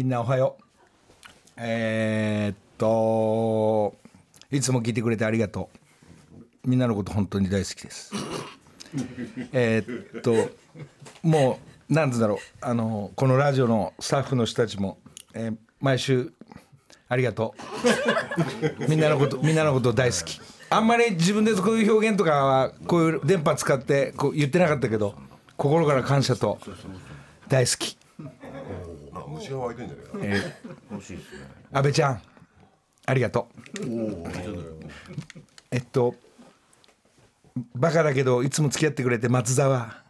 みんなおはよう。えー、っといつも聞いてくれてありがとう。みんなのこと本当に大好きです。えっともうなんつうんだろう。あのこのラジオのスタッフの人たちも、えー毎週ありがとう。みんなのことみんなのこと大好き。あんまり自分でこういう表現とかはこういう電波使ってこう言ってなかったけど心から感謝と大好き。なんか虫が湧いてんじゃないかな。安倍ちゃんありがとう。えっとバカだけどいつも付き合ってくれて松沢。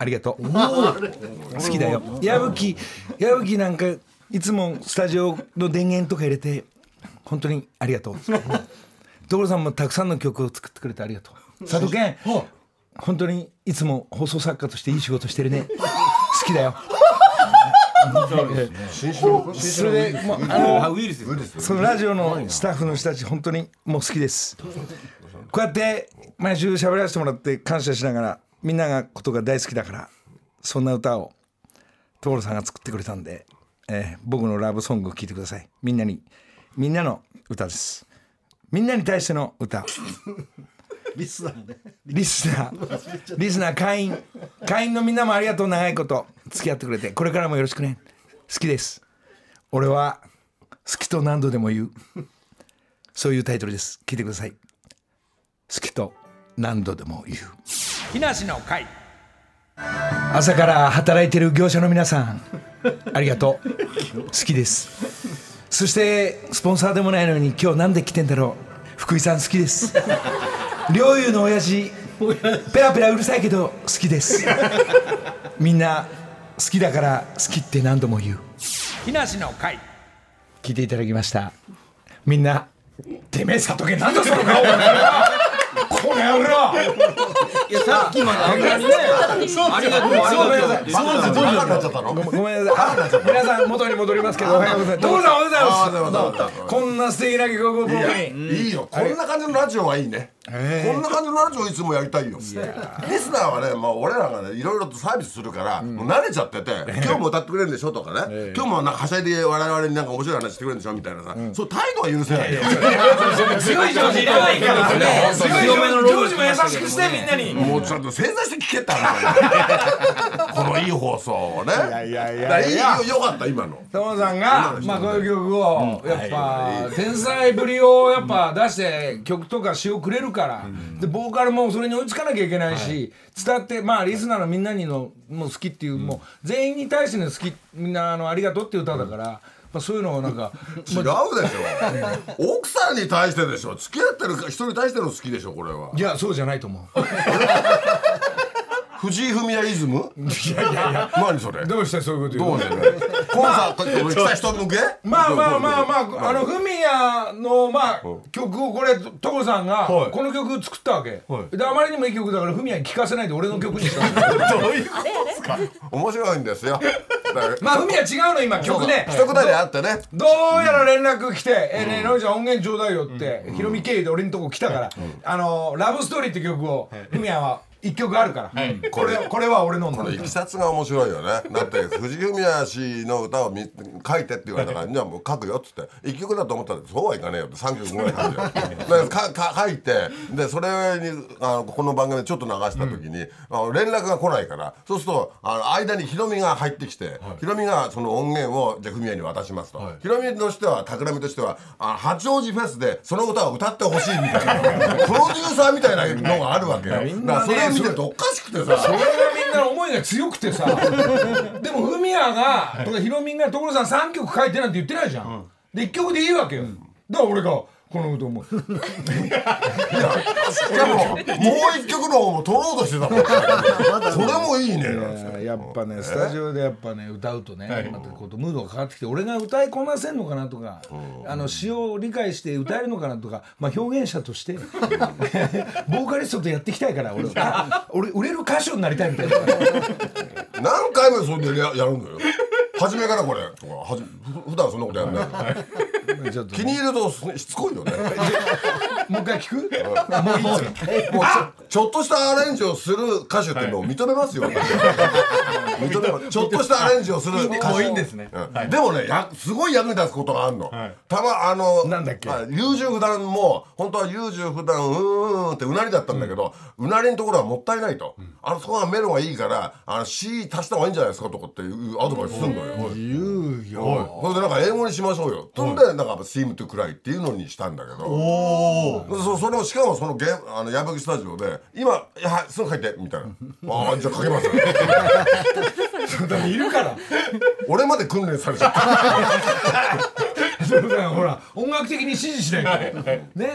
ありがとう。好きだよ。矢吹矢吹なんかいつもスタジオの電源とか入れて本当にありがとう。所さんもたくさんの曲を作ってくれてありがとう。佐藤健本当にいつも放送作家としていい仕事してるね。好きだよそれでもうあのウイルスそのラジオのスタッフの人たち本当にもう好きです。こうやって毎週喋らせてもらって感謝しながらみんながことが大好きだからそんな歌を所さんが作ってくれたんで、えー僕のラブソングを聴いてください。みんなにみんなの歌です。みんなに対しての歌。リスナーね。リスナー。リスナー会員。会員のみんなもありがとう。長いこと。付き合ってくれて。これからもよろしくね。好きです。俺は好きと何度でも言う。そういうタイトルです。聞いてください。好きと何度でも言う。木梨の会。朝から働いてる業者の皆さん。ありがとう。好きです。そしてスポンサーでもないのに今日なんで来てんだろう。福井さん好きです陵侑の親父ペラペラうるさいけど好きです。みんな好きだから好きって何度も言う。木梨の会。聞いていただきました。みんなてめえ佐藤家なんだその顔。この野郎。いやさっきまであんなにねありがとうありがとう。バカバカになっちゃったのごごめんなさい。皆さん元に戻りますけど。おはようござい。ます所さんおはようございますこんな素敵な曲を僕に。いいよ。こんな感じのラジオはいいねこんな感じのラジオいつもやりたいよ。リスナーはねまあ俺らがねいろいろとサービスするからもう慣れちゃってて今日も歌ってくれるんでしょとかね。今日もなんかはしゃいで我々になんか面白い話してくれるんでしょみたいなさ。そう態度は許せないよ。強い上司いらないから上司。も優しくしてみんなに。もうちゃんと正座して聞けたらこのいい放送をね。いやいやいやいいよよかった今の。所さんが、まあ、こういう曲をやっぱ天才ぶりをやっぱ出して曲とか詩をくれるから、でボーカルもそれに追いつかなきゃいけないし、伝わってまあリスナーのみんなにのもう好きっていう、もう全員に対しての好きみんなあのありがとうっていう歌だから、まあ、そういうのをなんか 違うでしょ。奥さんに対してでしょ。付き合ってる人に対しての好きでしょこれは。いやそうじゃないと思う。藤井フミヤイズム？いやいやいや。何それ？どうしてそういうこと言うの？どうね？コンサートに来た人向けまあまあまあまああのフミヤのまあ曲をこれ所さんがこの曲作ったわけ、であまりにもいい曲だからフミヤに聴かせないで俺の曲にしたの。面白いんですよ。まあフミヤ違うの今曲で一言であってね。どうやら連絡来て「えーねえのりちゃん音源ちょうだいよ」ってヒロミ経由で俺のとこ来たから「あのラブストーリー」って曲をフミヤは一曲あるから。これこれは俺のいきさつが面白いよね。だって藤井フミヤ氏の歌をみ書いてって言われたからじゃあもう書くよっつって。一曲だと思ったらそうはいかねえよって3曲ぐらい書いてでかか書いてでそれにあのこの番組でちょっと流した時に、あの連絡が来ないから。そうするとあの間にヒロミが入ってきて、ヒロミがその音源をじゃあフミヤに渡しますと、ヒロミとしては企みとしてはあ八王子フェスでその歌を歌ってほしいみたいな。プロデューサーみたいなのがあるわけよ、みんなねだからそれを見てるとおかしくてさ。それがみんなの思いが強くてさ。でもフミヤがとかヒロミが所さん3曲書いてなんて言ってないじゃん、で1曲でいいわけよ、だから俺がこの歌も。しかももう一曲の方も撮ろうとしてたもん。それもいいね。やっぱねスタジオでやっぱね歌うとねまたことムードが変わってきて俺が歌いこなせんのかなとかあの詩を理解して歌えるのかなとかまあ表現者として ボーカリストとやっていきたいから俺 あ俺売れる歌手になりたいみたいな。何回もそれでややるんだよ初めからこれ。とかはじふ普段そんなことやんない。のちょっと気に入るとしつこいよね。もう一回聞く？もういつもうちょちょっとしたアレンジをする歌手っていうのを認めますよ、認めます。ちょっとしたアレンジをする歌手。もういい。んですね。うん。でもねやすごい役に立つことがあるの、たまあのなんだっけ？あ優柔不断も本当は優柔不断うーんってうなりだったんだけど、うなりのところはもったいないと、あのそこはメロがいいからあの C 足した方がいいんじゃないですかとかっていうアドバイスするのよ、言うよ。それでなんか英語にしましょうよ。そんでなんか「seem to cry」っていうのにしたんだけど。そそれをしかもそのゲームあの矢吹スタジオで「今いやはいすぐ書いて」みたいな「ああじゃあ書けます。よ」いるから。俺まで訓練されちゃった。そうだよほら音楽的に指示しないと。ね。で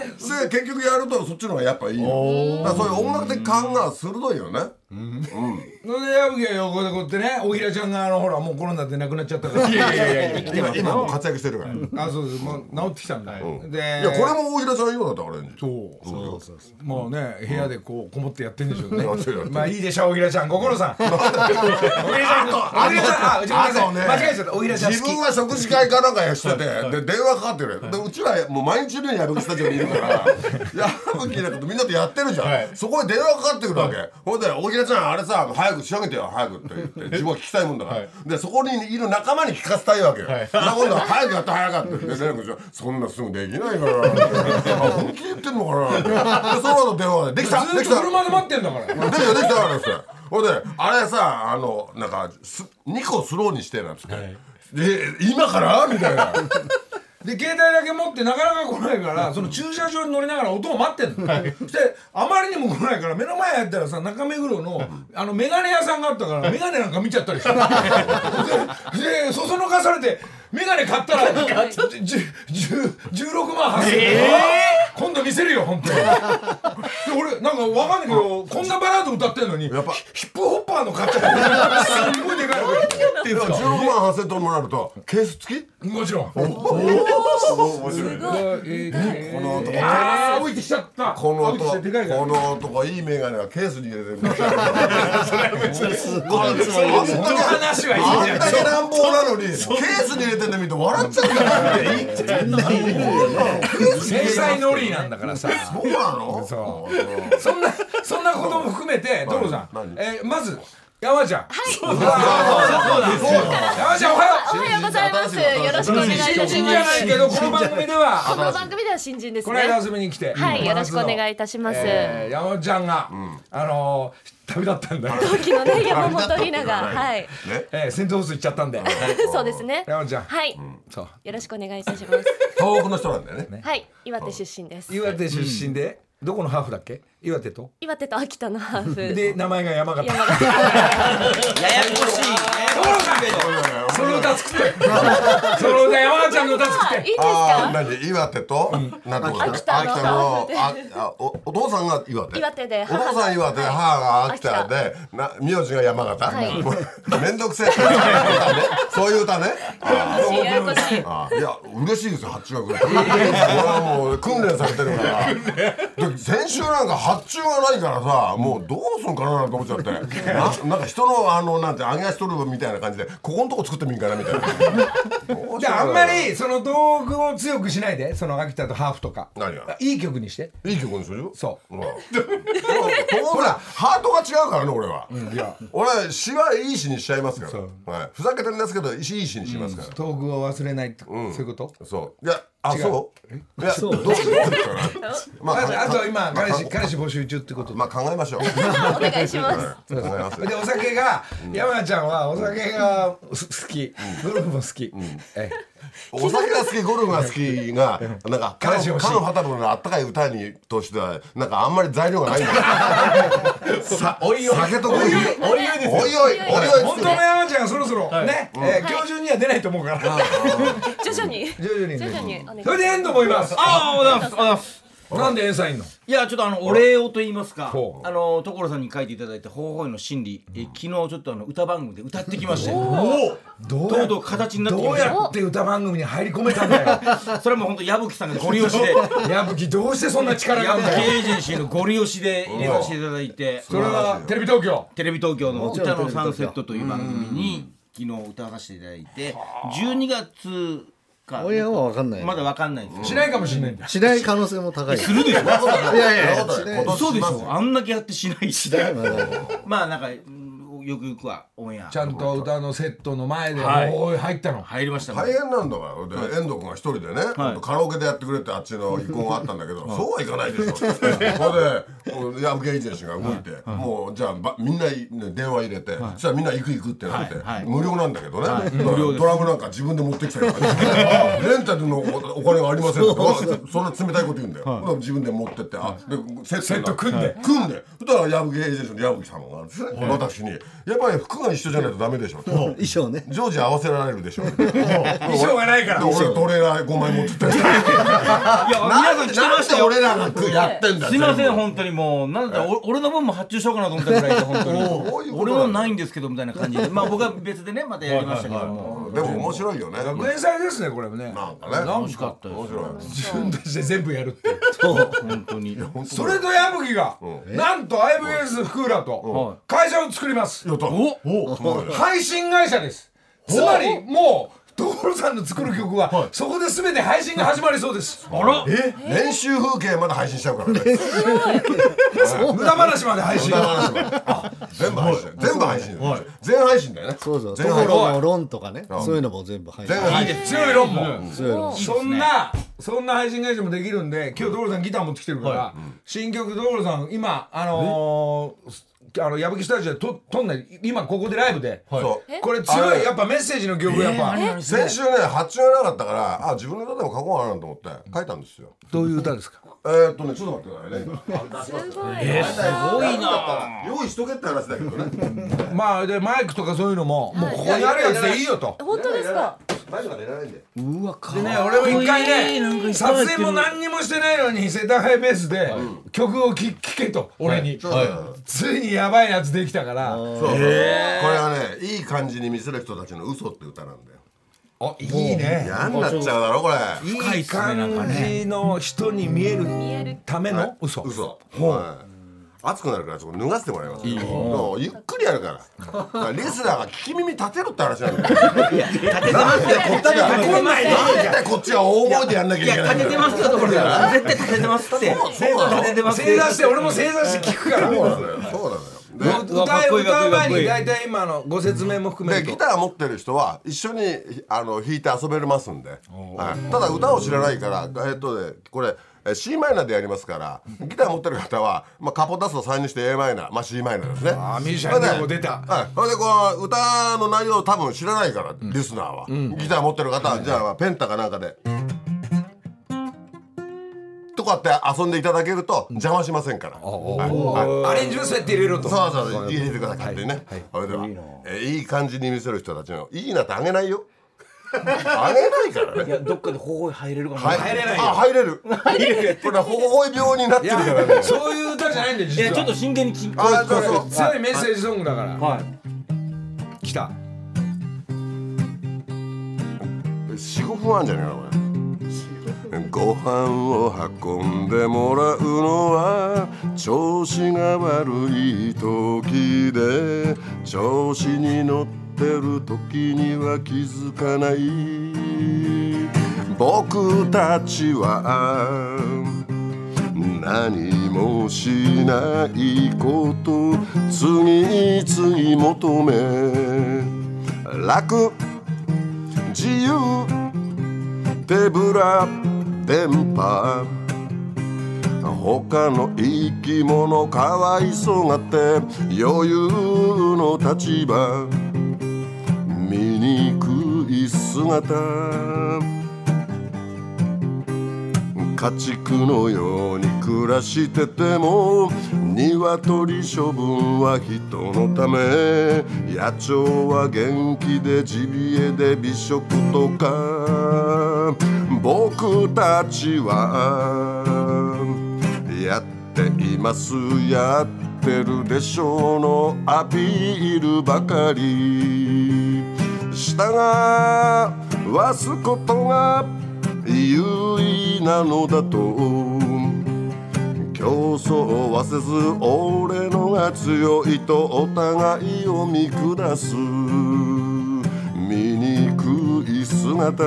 結局やるとそっちの方がやっぱいいよ。だからそういう音楽的感が鋭いよねそれで矢吹は横でこうやってね大平ちゃんがあのほらもうコロナで亡くなっちゃったから。いやいやいや今今もう活躍してるから、いあそうです。もう治ってきたんだ。でやこれも大平ちゃんようだったからね。そうそうそうそう。もうね部屋でこうこもってやってんでしょうね。まあいいでしょう大平ちゃん。ご苦労さん。大平ちゃん大平ちゃんあ間違えちゃった。大平ちゃん自分は食事会かなんかやしててで電話かかってるでうちはもう毎日のように矢吹スタジオにいるから矢吹のことみんなとやってるじゃん、そこへ電話かかってくるわけ、ほんで「大平ちゃんあれさ早く仕上げてよ早く」って言って自分は聞きたいもんだから、でそこにいる仲間に聞かせたいわけよ、だから今度は早くやって早くやってで連絡してそんなすぐできないから。あ本気で言ってんのかな。でその後電話で「できた車で待ってんだから。できたできたからってほんであれさあのなんかす2個スローにしてなんつって、で今から？みたいなで携帯だけ持ってなかなか来ないからその駐車場に乗りながら音を待ってんの、そしてあまりにも来ないから目の前やったらさ中目黒のあの眼鏡屋さんがあったから眼鏡なんか見ちゃったりして。ででそそのかされて眼鏡買ったらじじ じゅ16万8000円、今度見せるよ本当に。で俺なんかわかんないけどこんなバラード歌ってんのにやっぱ。ヒップホッパーの買っちゃったすんごいでかいのっていうか16万8000トンもらうとケース付き？もちろん。面白いねこの男ああ降りてきちゃったこの男この男いいメガネがケースに入れてるみたいなすごいあんだけこの話はいいじゃんあんだけ乱暴なのにケースに入れて見ると笑っちゃうんだよ繊細ノリなんだからさ。そうなの？そんなそんなことも含めて所さん。何？えーまず山ちゃん。はい。山ちゃんおはよおはよう。ございます。よろしくお願いいたしう新人じゃないます。けどこの番組では。この番組では新人ですね。この間遊びに来て。はい、よろしくお願いいたします。えー山ちゃんがあのー旅立ったんだよ。同期のね、山本里奈が、はい。ね。えーセントフォース行っちゃったんでそうですね。山ちゃん。はい。そう。よろしくお願いいたします。東北の人なんだよね。はい、岩手出身です。岩手出身でどこのハーフだっけ？岩手と？岩手と秋田のハーフ。で名前が山形。山形。ややこしい所さんその歌作って。その歌山ちゃんの歌作って。いいんですか？ああ何？岩手と？なんてこと？秋田の。のああおお父さんが岩手？岩手でお父さん岩手はい。母が秋田でな名字が山形？はい。めんどくせえ。歌ねそういう歌ね？ややこしい。いや嬉しいですよ発注が来ると俺はもう訓練されてるから。で先週なんか発注がないからさもうどうすんかなと思っちゃって。ななんか人のあのなんて揚げ足取るみたいな感じでここのとこ作ってみんかなみたいな。どうしでようあんまりその道具を強くしないでその秋田とハーフとか。何が？いい曲にして。いい曲にするよ。そう。うんほら ハートが違うからね俺は、俺詩はいい詩にしちゃいますから、はい、ふざけてるんですけどいい詩にしますから、道具を忘れないってそういうこと？そう。いやあそう？いやどう。どう まああとは今まあ彼氏か彼氏募集中ってこと？まあ考えましょう。お願いします。考えます。でお酒が山ちゃんはお酒がす好き。ゴルフも好き。えお酒が好きゴルフが好きがなんかカン彼氏欲しいカンファタブルなあったかい歌にとしてはなんかあんまり材料がないんだ。よ さおいおい。酒とおいおい。ですよ。おいおい。おいおい本当の山ちゃんがそろそろねえー今日中には出ないと思うから。徐々に。徐々にね。徐々にそれでエンドもいます。ああおはようございますなんでエンサインの？いやちょっとあのお礼をと言いますか。あの所さんに書いていただいた「ほうほいの真理」え昨日ちょっとあの歌番組で歌ってきまして。どとうとう形になってきどうましたやって歌番組に入り込めたんだよ。それはもう本当矢吹さんがご利用しで。矢吹どうしてそんな力が矢あるんだよ。吹エージェンシーのご利用しで入れさせていただいて。それはテレビ東京。テレビ東京の「ちろん歌のサンセット」という番組に昨日歌わせていただいて。12月か。オンエアは分かんないまだわかんないんですよ。しないかもしれないんだ。しない可能性も高い。するでしょ。いやいやいや嘘でしょあんだけやってしないし。しないま あなんかうんよくよくはオンエア。ちゃんと歌のセットの前ではい。おい入ったの。入りました大変なんだからで遠藤君が一人でね、はい。カラオケでやってくれってあっちの意向があったんだけど、そうはいかないでしょ。それでもうヤブケエージェンシーが動いて、もうじゃあばみんな、ね、電話入れて、そしたらみんな行く行くってなって、はい。はい。無料なんだけどね、無料ドラムなんか自分で持ってきたりとかしてあレンタルのおお金がありませんってあそんな冷たいこと言うんだよ、だから自分で持ってってあでセット組んで。組んでそしたらヤブケエージェンシーの矢吹さんがですね、私に「やっぱり服が一緒じゃないとダメでしょ」衣装ね。常時合わせられるでしょ。衣装がないから。で俺トレーナー5枚持ってって。いや皆さん来てましたよ。俺らがやってんだよすいません本当にもうなんだ俺の分も発注しようかなと思ったぐらいで本当に。俺のないんですけどみたいな感じで。まあ僕は別でねまたやりましたけども。でも面白いよね。学園祭ですねこれもね。なんかね。楽しかったです。面白い。自分たちで全部やるって本当にそれと矢吹がなんと IBS 福浦と会社を作りますやったお配信会社です。つまりもう所さんの作る曲はそこで全て配信が始まりそうです。あら。練習風景まで配信しちゃうからね無駄話まで配信。全部配信。全部配信全配信だよね。そうそう。全配の論とかね。そういうのも全部配信。強い論も。そういうのそんなそんな配信会社もできるんで今日所さんギター持ってきてるから新曲所さん今あのーあの矢吹スタジオでと撮んない。今ここでライブで。そう。これ強いやっぱメッセージの曲やっぱ。先週ね発注がなかったからあ自分の歌でも書こうかなと思って書いたんですよ。どういう歌ですか？えーっとねちょっと待ってくださいね。今すごい。えすごいな用意しとけって話だけどね。まあでマイクとかそういうのももうここにあるやつでいいよと。本当ですか？マイクが出らないんで。うわかでね俺も一回ね撮影も何にもしてないのに世田谷ベースで曲を聴けと俺に。そうだよついにやばいやつできたから。そうそうこれはねいい感じに見せる人たちの嘘って歌なんだよ。あいいね。嫌になっちゃうだろこれ。いい感じの人に見える見える。ための嘘。嘘。はい熱くなるからちょっと脱がせてもらいます。よゆっくりやるから。リスナーが聞き耳立てるって話なんだよ。立ててますよこっちがこんなんなんでこっちは大声でやんなきゃいけない立ててますよところが絶対立ててますって。そうててます正座して俺も正座して聞くから。そうなのよ。そうなのよ。で歌歌う前に大体今のご説明も含めでると。ギター持ってる人は一緒にあの弾いて遊べますんで、はい、ただ歌を知らないからえっとねこれえ C マイナーでやりますからギター持ってる方は、まあ、カポ出すと3にして a マイナー、まあ、C マイナーですね。あーミュージシャンにも出た。はい、それでこう歌の内容を多分知らないから、リスナーは、ギター持ってる方は、じゃあペンタかなんかで。とかって遊んでいただけると邪魔しませんから、アレンジもそうやって入れろと。そうそうそう。入れてください勝手にね、それでは。えーいい感じに見せる人たちのいいなってあげないよあげないからね。いやどっかでほほ入れるかも。はい。入れないよ。あ入れる。入れる。これほほほい病になっているからね。やそういう歌じゃないんだよ実は。いやちょっと真剣に聞こあそうそう。強いメッセージソングだから。はい。来た。45分あんじゃねえかなこれご飯を運んでもらうのは調子が悪い時で調子に乗ってる時には気づかない。僕たちは何もしないこと次々求め。楽。自由。手ぶら。電波。他の生き物かわいそうがって余裕の立場。醜い姿。家畜のように暮らしてても鶏処分は人のため。野鳥は元気でジビエで美食とか。僕たちはやっています。やってるでしょうのアピールばかり。従わすことが優位なのだと競争はせず俺のが強いとお互いを見下す。醜い姿。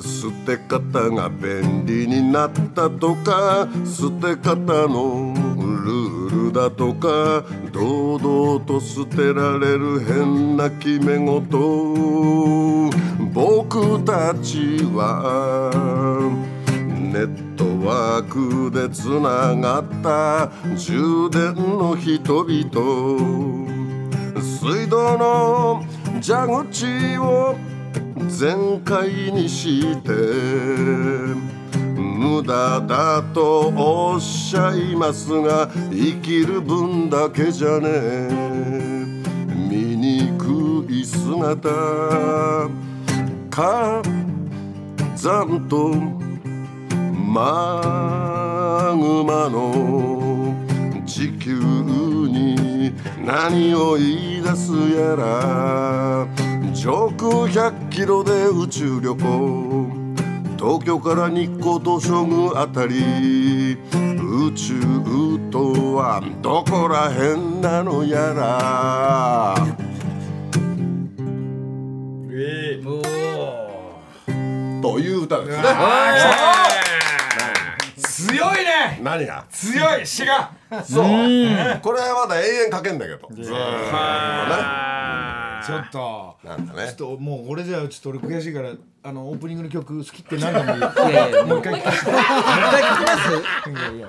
捨て方が便利になったとか。捨て方のルール。だとか堂々と捨てられる変な決め事。僕たちはネットワークでつながった。充電の人々。水道の蛇口を全開にして。無駄だとおっしゃいますが生きる分だけじゃねえ。醜い姿。火山とマグマの地球に何を言い出すやら。上空100キロで宇宙旅行。東京から日光東照宮あたり。宇宙とはどこらへんなのやら。という歌ですね。強いね。何が？強い。詩が。そう。これはまだ永遠かけんだけど。ずーっとねちょっと。なんかね。ちょっともうこれじゃちょっと俺悔しいからあのオープニングの曲好きって何度も言う。いやいやもう一回聞かせて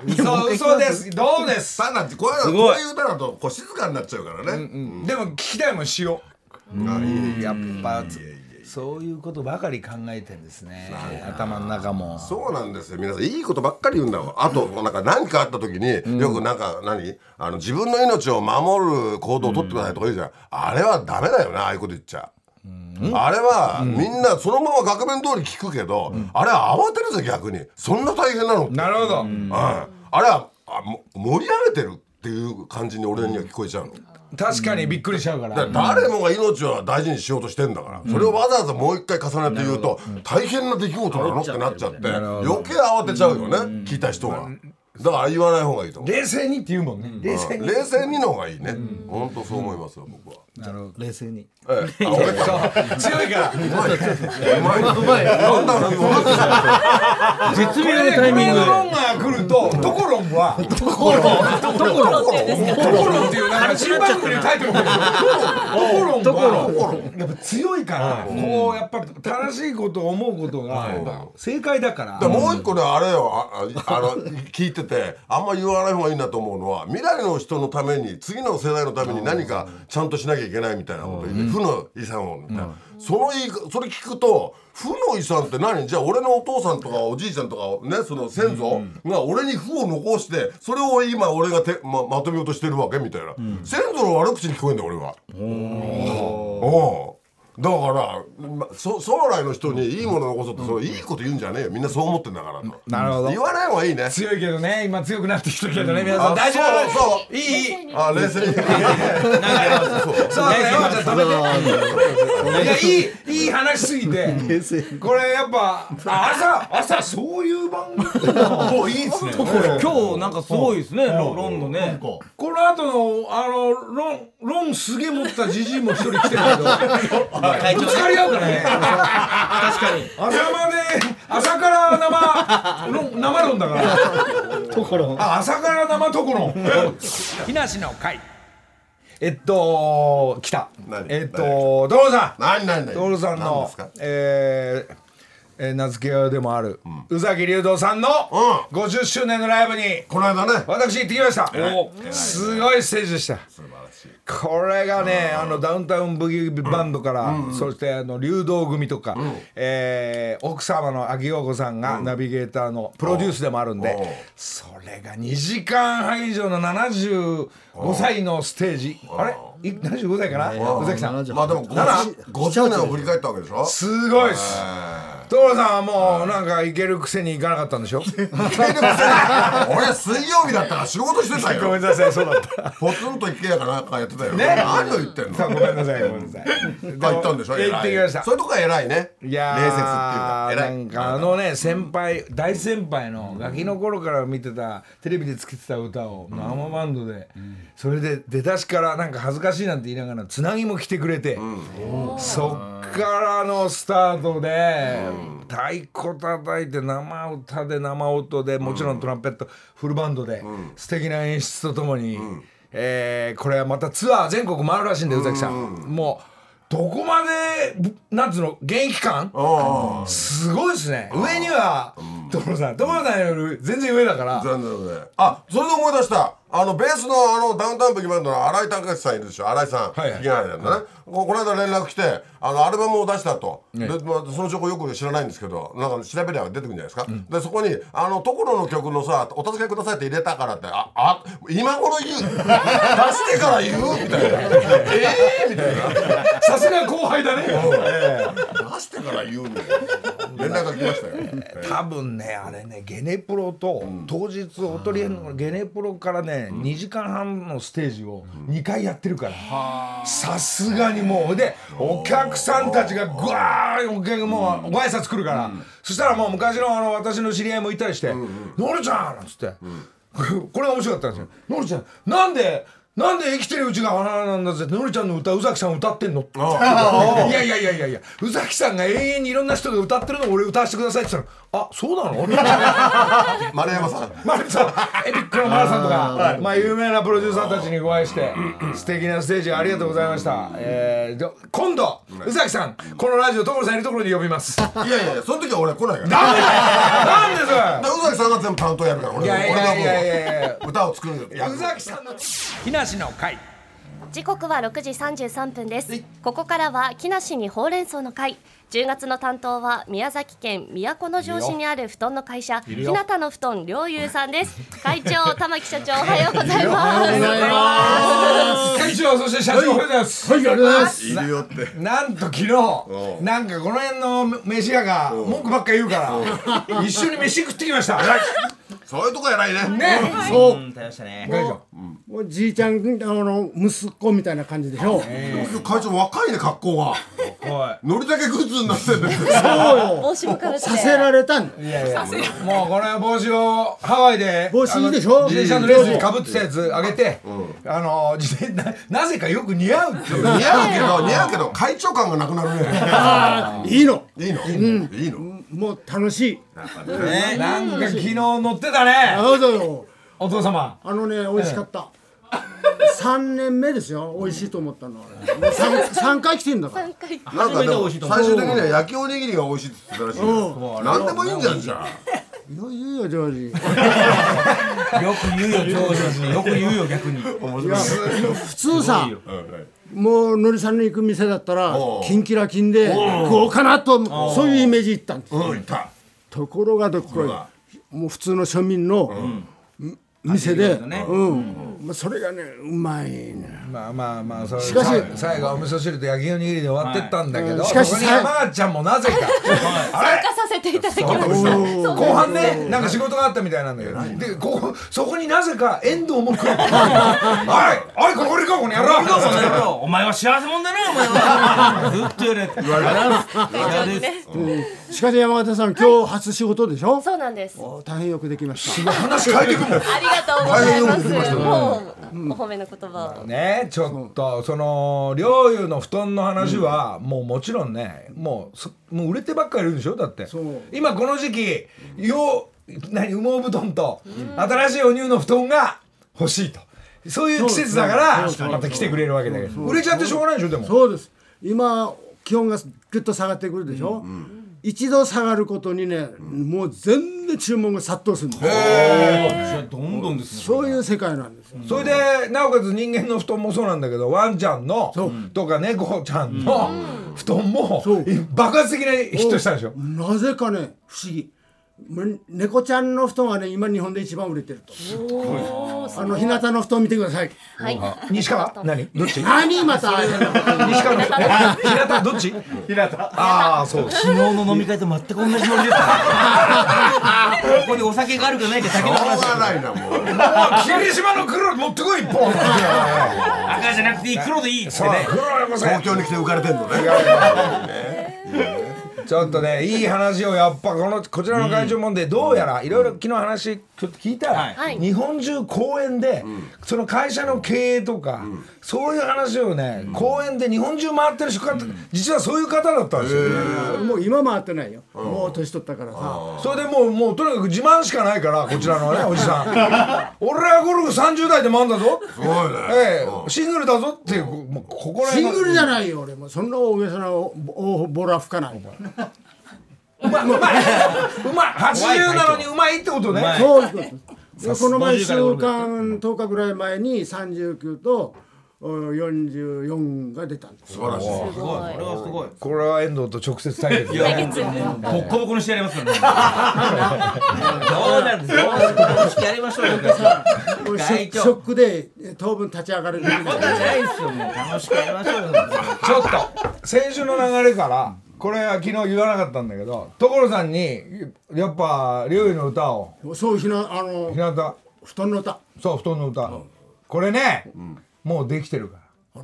嘘嘘です。どうです。さあなんてこうい。うこういう歌だとこう静かになっちゃうからね、でも聞きたいもん詩をあいいやっぱそういうことばかり考えてんですね頭の中も。そうなんですよ。皆さんいいことばっかり言うんだわ。あとなん。か何かあった時に、よくなんか何？あの自分の命を守る行動を取ってくださいとか言うじゃん、あれはダメだよねああいうこと言っちゃ。あれは、みんなそのまま額面通り聞くけど、あれは慌てるぜ逆に。そんな大変なのなるほど。うん。あれはあも盛り上げてるっていう感じに俺には聞こえちゃうの。確かにびっくりしちゃうから。誰もが命は大事にしようとしてんだから、それをわざわざもう一回重ねて言うと、大変な出来事なのってなっちゃって余計慌てちゃうよね、聞いた人がだから言わない方がいいと思う。冷静にって言うもんね。冷静に。冷静にの方がいいね。本当そう思いますよ僕は。なるほど冷静に。ええ。あ俺か。強いから。うまい。なうまい。なんだろう絶妙なタイミングこれロンが来るとトコロンはトコロンところっていうんですかトコロンっていうなんか新番組のタイトルがトコロンはやっぱ強いからこうやっぱ正しいこと思うことが正解だからもう一個ねあれよあの聞いててあんま言わない方がいいなと思うのは未来の人のために次の世代のために何かちゃんとしなきゃいけないみたいなこと言って負の遺産をみたいな、その言いそれ聞くと負の遺産って何？じゃあ俺のお父さんとかおじいちゃんとかねその先祖が俺に負を残してそれを今俺がてままとめようとしてるわけみたいな、先祖の悪口に聞こえんだよ俺は。おうだから、ま、そ将来の人にいいもの残そうって、それいいこと言うんじゃねえよ。みんなそう思ってんだからと。なるほど。言わない方がいいね。強いけどね。今強くなってきたけどね。皆さんあ大丈そうそう。夫いいあ冷静に。そう。だよじゃあ止めて。いやいいいい話すぎて。これやっぱあ朝朝そういう番組おいいですね。今日なんかすごいですね。ロロンドね。この後のあのロンロンすげえ持ったじじいも一人来てるけど 会ぶつかり合うからね。確かに。朝まで朝から生生ロンだから。ところあ朝から生ところん。木梨の会。えっと来た。何？えっと所さん。何？何？何？所さん何のですか？えーえー名付け親でもある宇崎竜童さんのう50周年のライブにこの間ね。私行ってきました。おすごいステージでした。これがねあのダウンタウンブギバンドから、そしてあの流動組とか、えー奥様の秋陽子さんがナビゲーターのプロデュースでもあるんで、それが2時間半以上の75歳のステージ。あれ？い75歳かな？宇崎さん。まあでも 50, 50年を振り返ったわけでしょ？すごいっす。所さんはもうなんか行けるくせに行かなかったんでしょ？俺水曜日だったから仕事してたよ。ごめんなさいそうだったポツンと一軒家かなんかやってたよ。ね。何を言ってんの？さあごめんなさいごめんなさい。あ行ったんでしょ？行ってきました。そういうとこが偉いね。いやー礼節っていうか偉ないんかあのね先輩大先輩のガキの頃から見てたテレビでつけてた歌を生バンドでそれで出だしからなんか恥ずかしいなんて言いながらつなぎも来てくれてそっからのスタートで太鼓叩いて生歌で生音でもちろんトランペットフルバンドで素敵な演出とともにえーこれはまたツアー全国回るらしいんで宇崎さん。もうどこまでぶなんつうの現役感？あすごいですね。上には所さん。所さんより全然上だから。あそれで思い出したあのベースのあのダウンタウンビッグバンドの新井隆さんいるでしょ。新井さん。はいはい。なんだね。ここの間連絡来てあのアルバムを出したと。で、まあ、その情報よく知らないんですけどなんか調べれば出てくるんじゃないですか、でそこにあの所の曲のさ「お助けください」って入れたからってああ今頃言う？出してから言う？みたいな。ええみたいな。さすが後輩だね。出してから言うみたいな。連絡が来ましたよ、多分ねあれねゲネプロと当日おとりのゲネプロからね2時間半のステージを2回やってるから。さすがにもう。でお客さんたちがぐわーお客もうご挨拶来るから。そしたらもう昔のあの私の知り合いもいたりして「のるちゃん!」なん。つってこれが面白かったんですよ「のるちゃんなんでなんで生きてるうちが花なんだぜ。のりちゃんの歌宇崎さん歌ってんの?」いやいやいやいや。いや宇崎さんが永遠にいろんな人が歌ってるのを俺歌わせてくださいって言ったら「あそうなの?」丸山さん。マルさん。エピックのマルさんとか、まあ、有名なプロデューサーたちにご愛して素敵なステージありがとうございました、えーで今度宇崎さんこのラジオ所さんいるところに呼びます。いやいやその時は俺来ないから。なんでそれ？で宇崎さんが全部担当やるから俺いやい俺やいやいやいや。がもう歌を作る役宇崎さんの木梨の会。時刻は6時33分です。ここからは木梨にほうれん草の会10月の担当は宮崎県都城市にある布団の会社日向の布団両友さんです。会長玉木 社長おはようございます。会長そして社長おはようございます。はい、ありがとうございます。いるよってなん。と昨日なんかこの辺の飯屋が文句ばっか言うから一緒に飯食ってきました。そういうとこ偉いね。ね。そう、う。ん、食べましたね。会長おじいちゃん、あの息子みたいな感じでしょ。会長若いね格好が。はのりたけグッズになってんだよそうよ。帽子もかぶって。させられたんだよ。いやいや。もうこの帽子をハワイで帽子いいでしょ？自転車のレースにかぶってたやつあげて、あの自転ななぜかよく似合うっていう。似合うけど似合うけど会長感がなくなるね。いいの。いいの。いいの。もう楽しい。ねなんか昨日乗ってたね。そうだよ。お父様。あのね、美味しかった。三年目ですよ。美味しいと思ったのは。もう三三回来てんだから。なんかでも最終的には焼きおにぎりが美味しいって言ってたらしいよ。何でもいいんじゃんじゃあ。いや、いいよ、ジョージ。よく言うよ、上手に。よく言うよ、逆に。いや、普通さ。もうのりさんの行く店だったらキンキラキンで食おうかなとそういうイメージいったんです。ところがどっこい。が。もう普通の庶民の店で、ね。うん、まあ、それがねうまいねまあまあまあそれしかしさ最後はお味噌汁と焼きおにぎりで終わってったんだけど、はいしかしそこに山川ちゃんもなぜか。あれ？参加させていただきます。後半ねなんか仕事があったみたいなんだけど。でここそこになぜか遠藤も来る。おい。おいここにかこの野郎お前は幸せ者だな、お前は。ずっと言われて。言われしかし山形さん今日初仕事でしょ？そうなんです。お大変よくできました。話変えてくもんありがとうございます。もうお褒めの言葉を。ねちょっとその陵侑の布団の話は、もうもちろんねもうそもう売れてばっかりいるんでしょ？だって。今この時期よう何羽毛布団と、新しいお乳の布団が欲しいと。そういう季節だからまた来てくれるわけだけど。売れちゃってしょうがないでしょ？でも。そうです。今気温がぐっと下がってくるでしょ、一度下がることにねもう全然注文が殺到するんですどんどんですね。そういう世界なんですよ。それでなおかつ人間の布団もそうなんだけどワンちゃんのとか猫ちゃんの布団もそう。爆発的なヒットしたでしょ。なぜかね不思議猫ちゃんの布団はね今日本で一番売れてると。そうですあの日向の布団見てください。はい。西川何？どっち？何また西川の人あ平田どっち？平田ああそう。昨日の飲み会と全く同じノリここにお酒があるかないかだけのしょう話がないなもう。霧島の黒持ってこい。一本赤じゃなくていい黒でいいっつってね東京に来て浮かれてんのねちょっとねいい話をやっぱこのこちらの会長問題どうやらいろいろ昨日話ちょっと聞いたら、はい。日本中公園で、その会社の経営とか、そういう話をね、公園で日本中回ってる人方、実はそういう方だったんですよ、もう今回ってないよ。もう年取ったからさ。それでもうもうとにかく自慢しかないからこちらのね おじさん。俺はゴルフ30代で回んだぞ。すごいね。ええ。シングルだぞっていうもうここらシングルじゃないよ俺も。そんな大げさな大ボラ吹かないうまいうまい。うまい。80なのにうまいってことね。そういうことでこの前1週間10日ぐらい前に39とお44が出たんです。素晴らしい。すごい。これはすごい。これは遠藤と直接対決いやもうボッコボコにしてやりますからねそうなんですよ楽しくやりましょうよ俺ショ会長ショックでえ当分立ち上がれるそんなんじゃないですよもう楽しくやりましょうよちょっと先週の流れからこれは昨日言わなかったんだけど所さんにやっぱ龍衣の歌を。そうひなあの日向布団の歌。そう布団の歌。これねもうできてるから。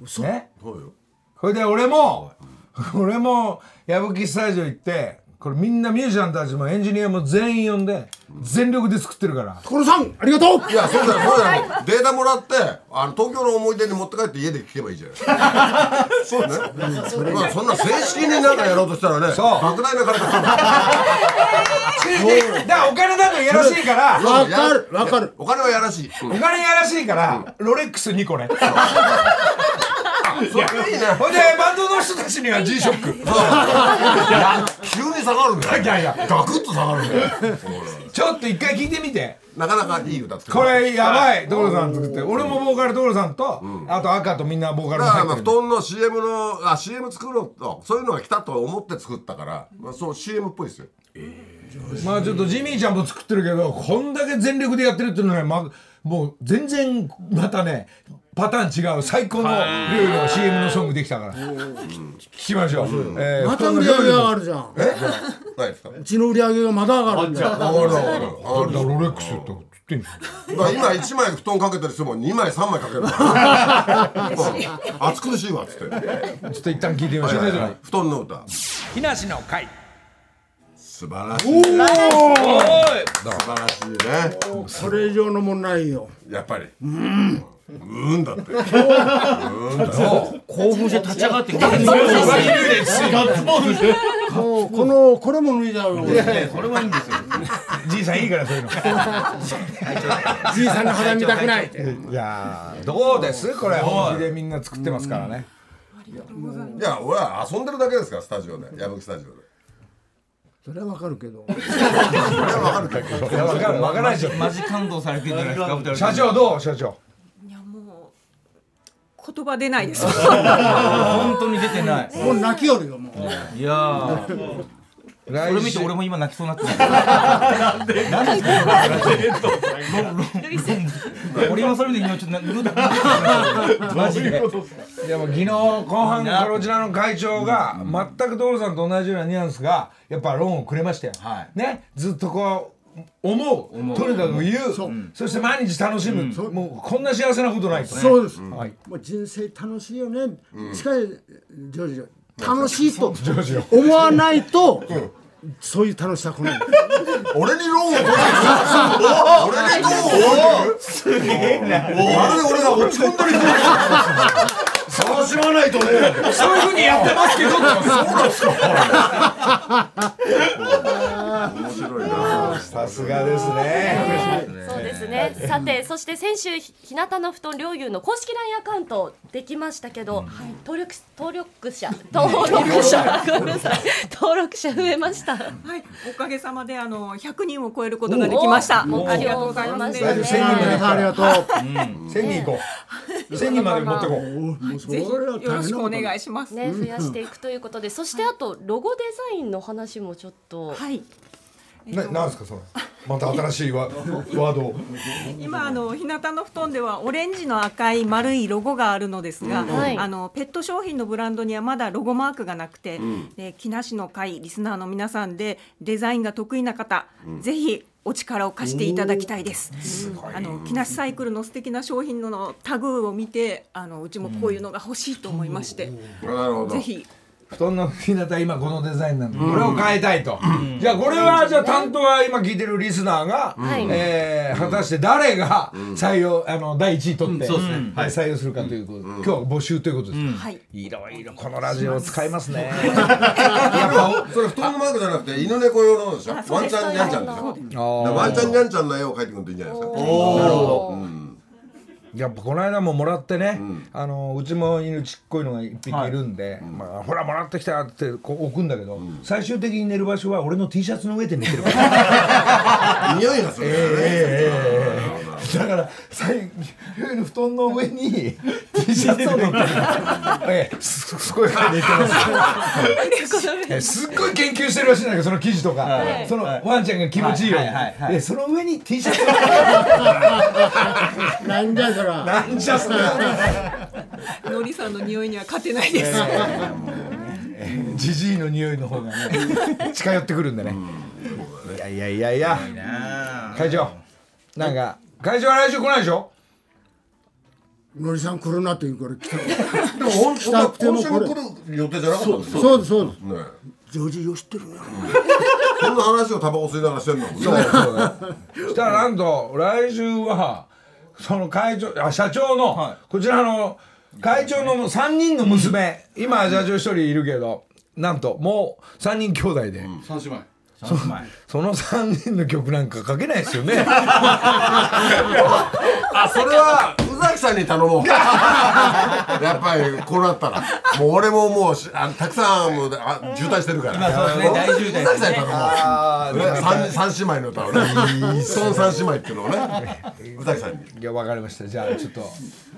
嘘。ね？そうよ。それで俺も 俺も矢吹スタジオ行ってこれみんなミュージシャンたちもエンジニアも全員呼んで全力で作ってるから。所さんありがとう。いやそうだよそうだよ。データもらってあの東京の思い出に持って帰って家で聞けばいいじゃない。そうね。まあそんな正式になんかやろうとしたらねそう。莫大な金かかるだからお金だといやらしいからわかるわかる。お金はやらしい、お金やらしいからロレックス2個ねほいでバンドの人たちには G ショック急に下がるんだよいやいや。ガクッと下がるんだよちょっと一回聞いてみて。なかなかいい歌これやばい所さん作って。俺もボーカル所さんとあと赤とみんなボーカルだからまあ布団の CM のあ CM 作ろうとそういうのが来たと思って作ったから、まあ、そう CM っぽいですよ。まあちょっとジミーちゃんも作ってるけどこんだけ全力でやってるっていうのは、ま、もう全然またねパターン違う最高のルールの CM のソングできたから。聞きましょう、えーまた売り上げが上がるじゃん。ないですか？うちの売り上げがまだ上がるんだよ。上がる上がる上がるロレックスって言ってんじゃん今1枚布団かけてる人も2枚3枚かけるか暑苦 しいわっつって、ちょっと一旦聞いてみましょう、布団の歌。木梨の会素晴らしい素晴らしい。ね。それ以上のもんないよ。やっぱり。うん。うんだって。興奮して立ち上がってガッツもうこのこれも脱いじゃう。よこれはいいんですよ。じいさんいいからそういうの。じいさんの肌見たくない。いやーどうです？これ本気でみんな作ってますからね、いや俺は遊んでるだけですからスタジオで。矢吹スタジオでそれはわかるけど。いや分かる分からないでしょマジ感動されてるじゃないですか？二人社長どう？社長。いやもう言葉出ないです。本当に出てない。もう泣きよるよもう。いやー それ見て俺も今泣きそうになってる。俺今それで今ちょっとなぐるっとマジで。でも昨日後半こちらの会長が全く所さんと同じようなニュアンスがやっぱローンをくれましたよ、はい。ね？ずっとこう思う。とにかく言う。そして毎日楽しむ、もうこんな幸せなことないと。そうです。はい。もう人生楽しいよね。しかしジョージ楽しいと思わないとそういう楽しさ来ない。俺にローンを取って俺にローンをすげえなまるで俺が落ち込んでる。人楽しまないとねそういうふうにやってますけど。なんですか面白いな。さすがですねですね。さて、そして先週ひ日向の布団両友の公式 LINE アカウントできましたけど、登録登録者登録者。登録者。増えました。はい、おかげさまであの100人を超えることができました。おありがとうございます。おー千人までありがとう。千人行こう。千人まで持ってこう。ぜひよろしくお願いします。ね増やしていくということで、そしてあとロゴデザインの話もちょっと。はい。ななんですかそれ？また新しいワ ワードを。今あの日向の布団ではオレンジの赤い丸いロゴがあるのですが、はい。あのペット商品のブランドにはまだロゴマークがなくて、で木梨の会リスナーの皆さんでデザインが得意な方、ぜひお力を貸していただきたいです。あの木梨サイクルの素敵な商品のタグを見て、あのうちもこういうのが欲しいと思いまして、なるほど。ぜひ布団の日向今このデザインなんでこれを変えたいと、じゃあこれはじゃあ担当は今聞いてるリスナーが、はい。えー果たして誰が採用あの第一位取って、そうですね。はい。採用するかということ、今日は募集ということです、はい。いろいろこのラジオを使いますね。やっぱそれ布団のマークじゃなくて犬猫用のでしょ？ワンちゃんニャンちゃんでしょ？ワンちゃんニャンちゃんの絵を描いてくるといいんじゃないですか？なるほやっぱこの間ももらってね、あのうちも犬ちっこいのが一匹いるんで、まあ、ほらもらってきたってこう置くんだけど、最終的に寝る場所は俺の T シャツの上で寝てるから。匂いがするからねだから最 布団の上に T シャツを乗ってるええすすごい感じで言ってます。えすっごい研究してるらしいんだけどその記事とか、そのワンちゃんが気持ちいいよ。でその上に T シャツ。をなんじゃそら。なんじゃそれのりさんの匂いには勝てないです。ジジイの匂いの方がね近寄ってくるんでね、いやいやいやいや。会長。なんか会長は来週来ないでしょ？のりさん来るなというから来た でも本当は今週も来る。予定じゃなかったんですよそうですそうですねジョージよ知ってるねそんな話をタバコ吸いながらしてんのそうそうねそしたらなんと来週はその会長あ社長の、はこちらの会長の3人の娘今は社長1人いるけどなんともう3人兄弟で、三姉妹三姉妹その3人の曲なんか書けないですよねあそれは宇崎さんに頼もう。やっぱりこうなったら。もう俺ももうしあたくさんもうあ渋滞してるから。まあそうですね。大渋滞。宇崎さんに頼もう。あね三三姉妹の歌をね。ストーン三姉妹っていうのをね。宇崎さんに。いや分かりました。じゃあちょっと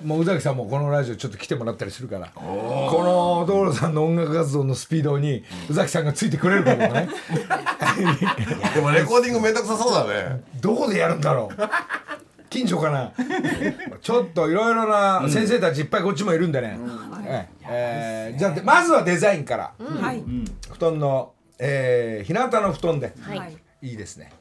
もう宇崎さんもこのラジオちょっと来てもらったりするから。この道路さんの音楽活動のスピードに宇崎さんがついてくれるかどうかね。でもレコーディングめんどくさそうだね。どこでやるんだろう近所かな？ちょっといろいろな先生たちいっぱいこっちもいるんでね、ええ。ーじゃあまずはデザインから、はい。布団の、えー、日向の布団で、はい。はい。いいですね。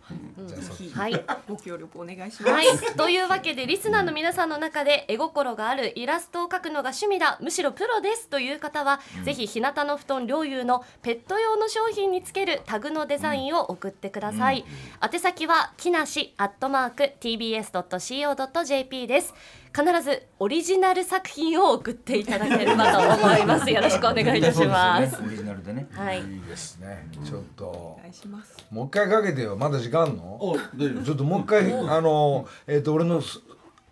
じゃあそう。ぜひはい。ご協力お願いします。はい、というわけでリスナーの皆さんの中で絵心があるイラストを描くのが趣味だむしろプロですという方は、ぜひ日向の布団両友のペット用の商品につけるタグのデザインを送ってください、宛先は木梨アットマーク tbs.co.jp です必ずオリジナル作品を送っていただければと思います。よろしくお願いいたします。オリジナルでね。はい。いいですね。ちょっと。お願いします。もう一回かけてよ。まだ時間あんの？ちょっともう一回あのえっ、と俺のす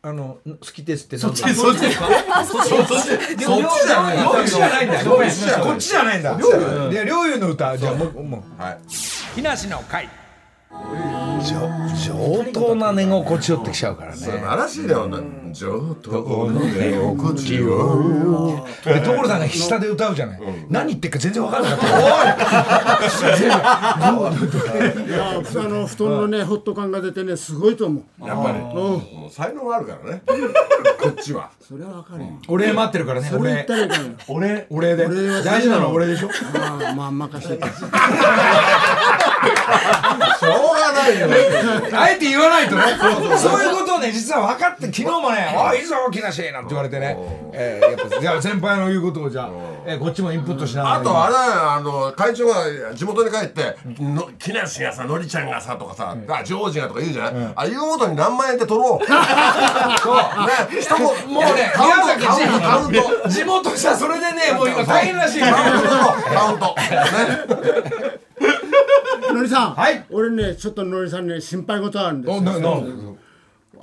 あの好きですってそっちそっち。かそっち。そっち。そっちじゃないこっちじゃないんだ。こっちじゃないんだ。両友の歌。じゃあもうもう。はい。木梨の会上等な寝心地よってきちゃうからね。素晴らしいだよね上等の寝心地よで所さんが下で歌うじゃない、何言ってるか全然分かんなかった。全部。いやあの布団のねホット感が出てねすごいと思うやっぱりうんもう才能があるからねこっちはそれはわかるよお礼待ってるからねお礼それ言ったらいかんよお礼お礼で大事なのはお礼でしょまあまあ任せてしょうがないよ。あえて言わないとね。そういうことをね実は分かって昨日もね「おいいいぞ木梨」なんて言われてね、えー、やっぱじゃあ先輩の言うことをじゃあ、えー、こっちもインプットしながら。あとあれあの会長が地元に帰って「の木梨がさのりちゃんがさ」とかさ「あジョージが」とか言うじゃない、あ言うごとに何万円で取ろう。そう。ね一言。もうねカウントカウントカウント。地元じゃそれでねもう今大変らしいかカウントらカウント。ねのりさん、はい。俺ねちょっとのりさんね心配事あるんですよ。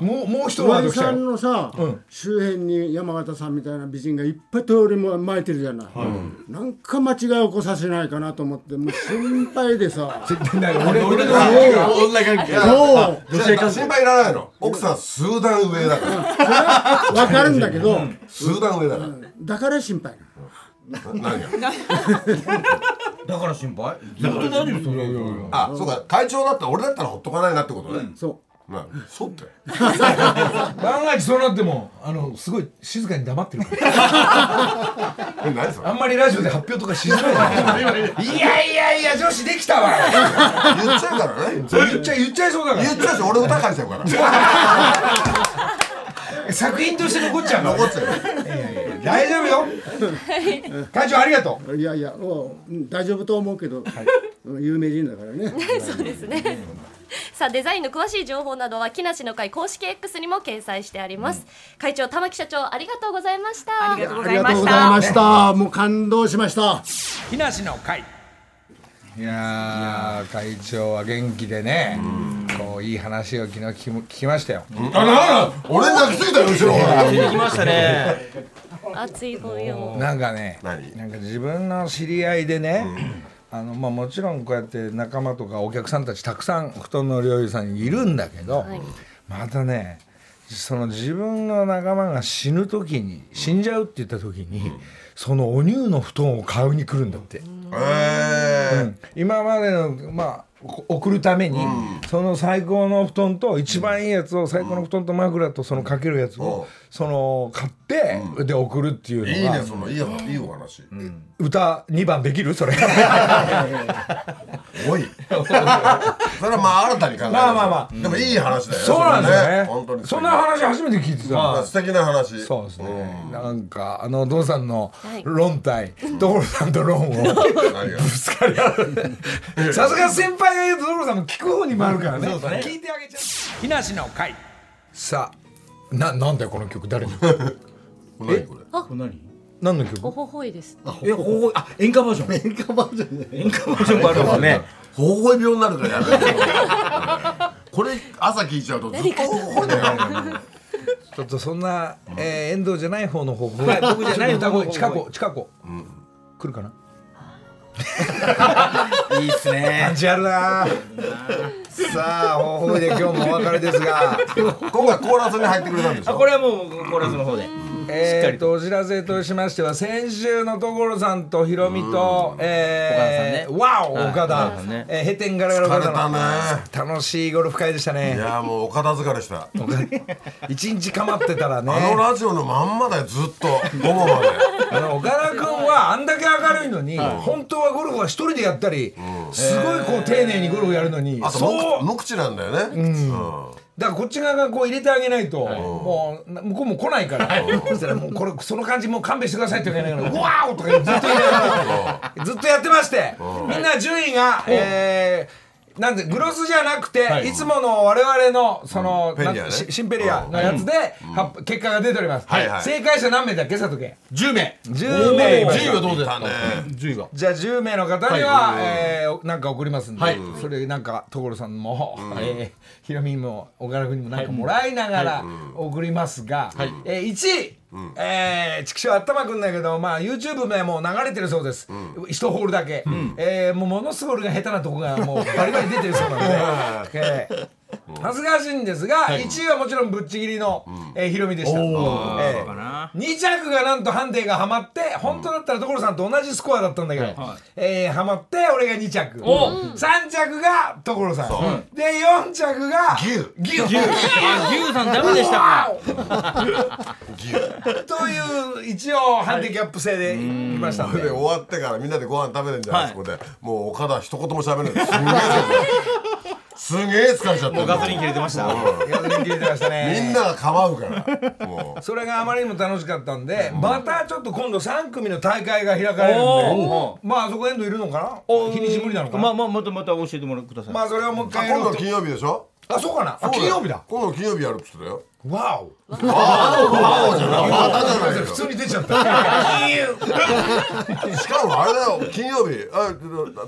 もうもう一ワの？りさんのさ、周辺に山形さんみたいな美人がいっぱい通りも巻いてるじゃない、なんか間違いを起こさせないかなと思ってもう心配でさ。俺俺の女関係。そう？心配いらないの？奥さん数段上だから。わかるんだけど、数段上だから。だから心配なの何が だから心配？絶対大丈夫それあそうか。会長だったら俺だったらほっとかないなってことね、そなそうって。万が一そうなってもあのすごい静かに黙ってるから。え何それ？あんまりラジオで発表とかしづらい。いいやいやいや女子できたわ。言っちゃうからね。言っちゃ言っちゃいそうだか言っちゃうし俺歌書いちゃうから。ら作品として残っちゃう残っちゃうよ大丈夫よ。会長ありがとう。ういやいやおううん大丈夫と思うけど、うん有名人だからね。そうですね。さあデザインの詳しい情報などは木梨の会公式 X にも掲載してあります。会長玉木社長ありがとうございました。ありがとうございました。もう感動しました。木梨の会。いやー会長は元気でねこういい話を昨日聞き聞きましたよ。あら俺に泣きついたよ後ろから。出てきましたね熱い本よ。なんかね何？なんか自分の知り合いでね、あのまあ、もちろんこうやって仲間とかお客さんたちたくさん布団の療養さんにいるんだけど、はい。またねその自分の仲間が死ぬ時に死んじゃうって言った時に、そのお乳の布団を買うに来るんだって、えうん。今までのまあお送るために、その最高の布団と一番いいやつを最高の布団と枕とそのかけるやつを、その買って、で送るっていうー、いいのがねそのいいよいいお話、歌2番できる？それ。おい。それはまあ新たに考える。まあまあまでもいい話だよそうなんですよね。本当に。そんな話初めて聞いてた、まあ素敵な話。そうですね、なんかあのお父さんのはい。論対所さんと論を何がぶつかり合う。さすが先輩が言うと所さんも聞く方にもあるからね。聞いてあげちゃう。木梨の会。さあななんだよこの曲。誰の 何？これ。これ何？何の曲？おほほいです。えほほあ演歌バージョン。演歌バージョン演歌バージョンもあるんですね。ほほほい病になるからやめて。これ朝聞いちゃうとずっとほほほいだよちょっとそんな、えー、遠藤じゃない方の方法はい僕じゃない歌声近子近子、来るかな？いいっすね。感じあるな。さあ方法で今日もお別れですが。今回コーラスに入ってくれたんでしょ？あこれはもうコーラスの方でえー、とお知らせとしましては先週の所さんとひろみと、えー、わおはい。岡田、岡田さんね。えー、閉店ガラガラ岡田の楽しいゴルフ会でしたいねやもうお片疲れした一日かまってたらね。あのラジオのまんまだよずっと午後まで。あの岡田君はあんだけ明るいのに、本当はゴルフは一人でやったり、すごいこう丁寧にゴルフやるのにあとそう。無無口なんだよね。うん。だからこっち側がこう入れてあげないと、もうな向こうも来ないから、そしたらもうこれその感じもう勘弁してくださいって言われながら「うわー!」とかずっと言いながらずっとやってましてみんな順位がえーなんでグロスじゃなくて、い、つもの我々のその、シシンペリアのやつで、は結果が出ております、はいはい。正解者何名だっけ佐藤家？10名。10名。いました10位はどうですか？ね。10位は。じゃあ10名の方には、はい。えーなんか送りますんで、はい。それなんか所さんも、えーひろみも岡田君にもなんかもらいながら送りますが、えー1位、えー、畜生あったまくんだけど、まあ、YouTube でもう流れてるそうです、一ホールだけ、えーもうものすごい俺が下手なとこがもうバリバリ出てるそうなので、えー恥ずかしいんですが、1位はもちろんぶっちぎりの、えー、ひろみでした。えー。かな。2着がなんとハンデがはまって本当だったら所さんと同じスコアだったんだけど、えーはまって俺が2着。お3着が所さん。で4着が牛。牛。牛。さんダメでしたか。牛。という一応ハンデキャップ制でいきましたんで。で終わってからみんなでご飯食べてんじゃん、はい。そこで。もう岡田一言も喋れない。すんげえすげえ疲れちゃってもうガソリン切れてました。ガソリン切れてましたね。みんなが構うからもう。それがあまりにも楽しかったんで、またちょっと今度3組の大会が開かれるんおでまああそこエンドいるのかな？日にち無理なのかな？まあまあまたまた教えてもらってください。まあそれはもう一あ回今度金曜日でしょ？あそうかな。あ金曜日だ。今度金曜日やるっつってたよ。わお。ああじゃない。またじゃないよ。普通に出ちゃった。しかもあれだよ。金曜日。あ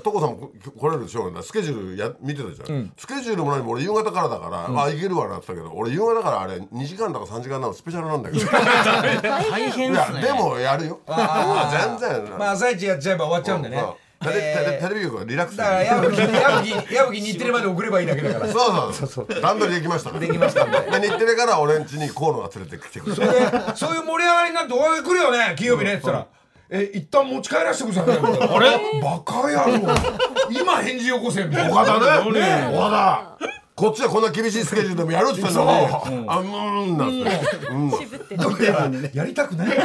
所さんも来れるでしょスケジュールや見てたじゃん、スケジュールも何も俺夕方からだから、あ行けるわなって言ったけど俺夕方からあれ2時間だか3時間なのスペシャルなんだけど。い大変ですね。やでもやるよ。全然まあ朝一やっちゃえば終わっちゃうんでねテレビ局はリラックスだから矢吹矢吹日テレまで送ればいいだけだからそうそうそう段取りできましたねできましたんでで日テレから俺ん家に河野が連れてきてくれそういう盛り上がりになって「おい来るよね金曜日ね」って言ったら「え一旦持ち帰らせてくださいあれバカ野郎今返事よこせみたいな岡田ね岡田こっちはこんな厳しいスケジュールでもやるって言ってんのにあう。ーん。なんて。渋ってる。やりたくない。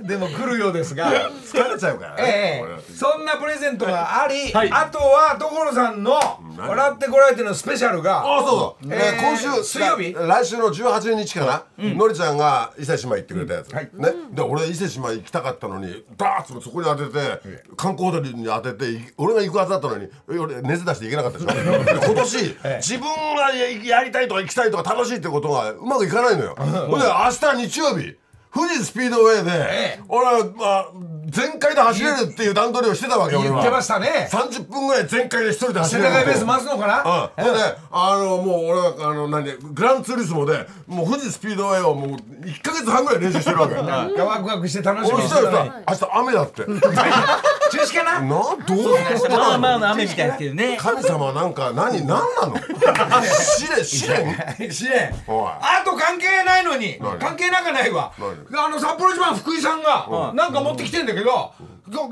でも来るようですが 疲れちゃうからね。えそんなプレゼントがあり、はい。あとは所さんの「笑ってこられて」のスペシャルがあそうそう、えーえー今週水曜日？来週の18日かな、のりちゃんが伊勢志摩行ってくれたやつ、はい。ね、で俺伊勢志摩行きたかったのにダーッとそこに当てて観光ホテルに当ててい俺が行くはずだったのにえ俺熱出して行けなかったでしょ？で 今年、自分がややりたいとか行きたいとか楽しいってことがうまくいかないのよ、ほんで明日日曜日富士スピードウェイで、ええ。俺は、まあ、全開で走れるっていう段取りをしてたわけ俺は言ってましたね。30分ぐらい全開で一人で走れる世田谷ベース回すのかな、うん、で、あの、もう俺は、あの、何、グランツーリスモで、もう富士スピードウェイをもう1ヶ月半ぐらい練習してるわけ。ワクワクして楽しみにししたらさ、明日雨だって。な、中止かな？どういうこと？まあまあの雨みたいですけどね。神様なんか、何、何なの？試練、試練。試練。おい。あと関係ないのに何？関係なくないわ。あの札幌一番福井さんがなんか持ってきてんだけど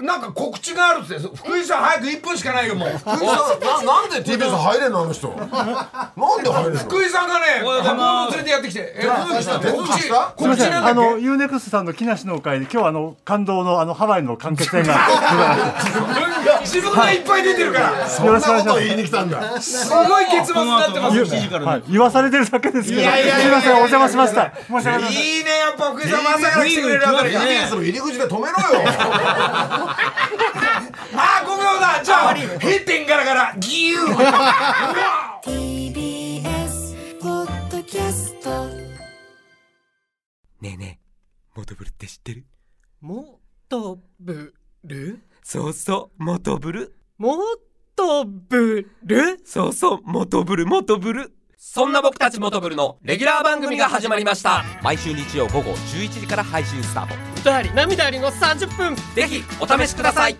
なんか告知があるって。福井さん早く1分しかないよもう。福井さん、な、なんで TBS 入れんのあの人。なんで入れんの？福井さんがね箱物連れてやってきて。え告知手告知告知すみません、なんだっあのけ U-NEXT さんの木梨の会で、今日あの感動のあのハワイの完結編が。自分がいっぱい出てるから。そんなこと言いに来たんだ。すごい結末になってます。よ7時からはい、言わされてるだけですけど。いやいやいやいや。すみません、お邪魔しました。い。いいねやっぱ福井さんも朝から来てくれるあたりが。TBS の入り口で止めろよ。あー5秒だじゃあ閉店ガラガラギュー。TBS ポッドキャスト。ねえねえモトブルって知ってる？もとぶるそうそうモトブル。もとぶるそうそうモトブルモトブル。そんな僕たちモトブルのレギュラー番組が始まりました。毎週日曜午後11時から配信スタート歌あり涙ありの30分。ぜひお試しください。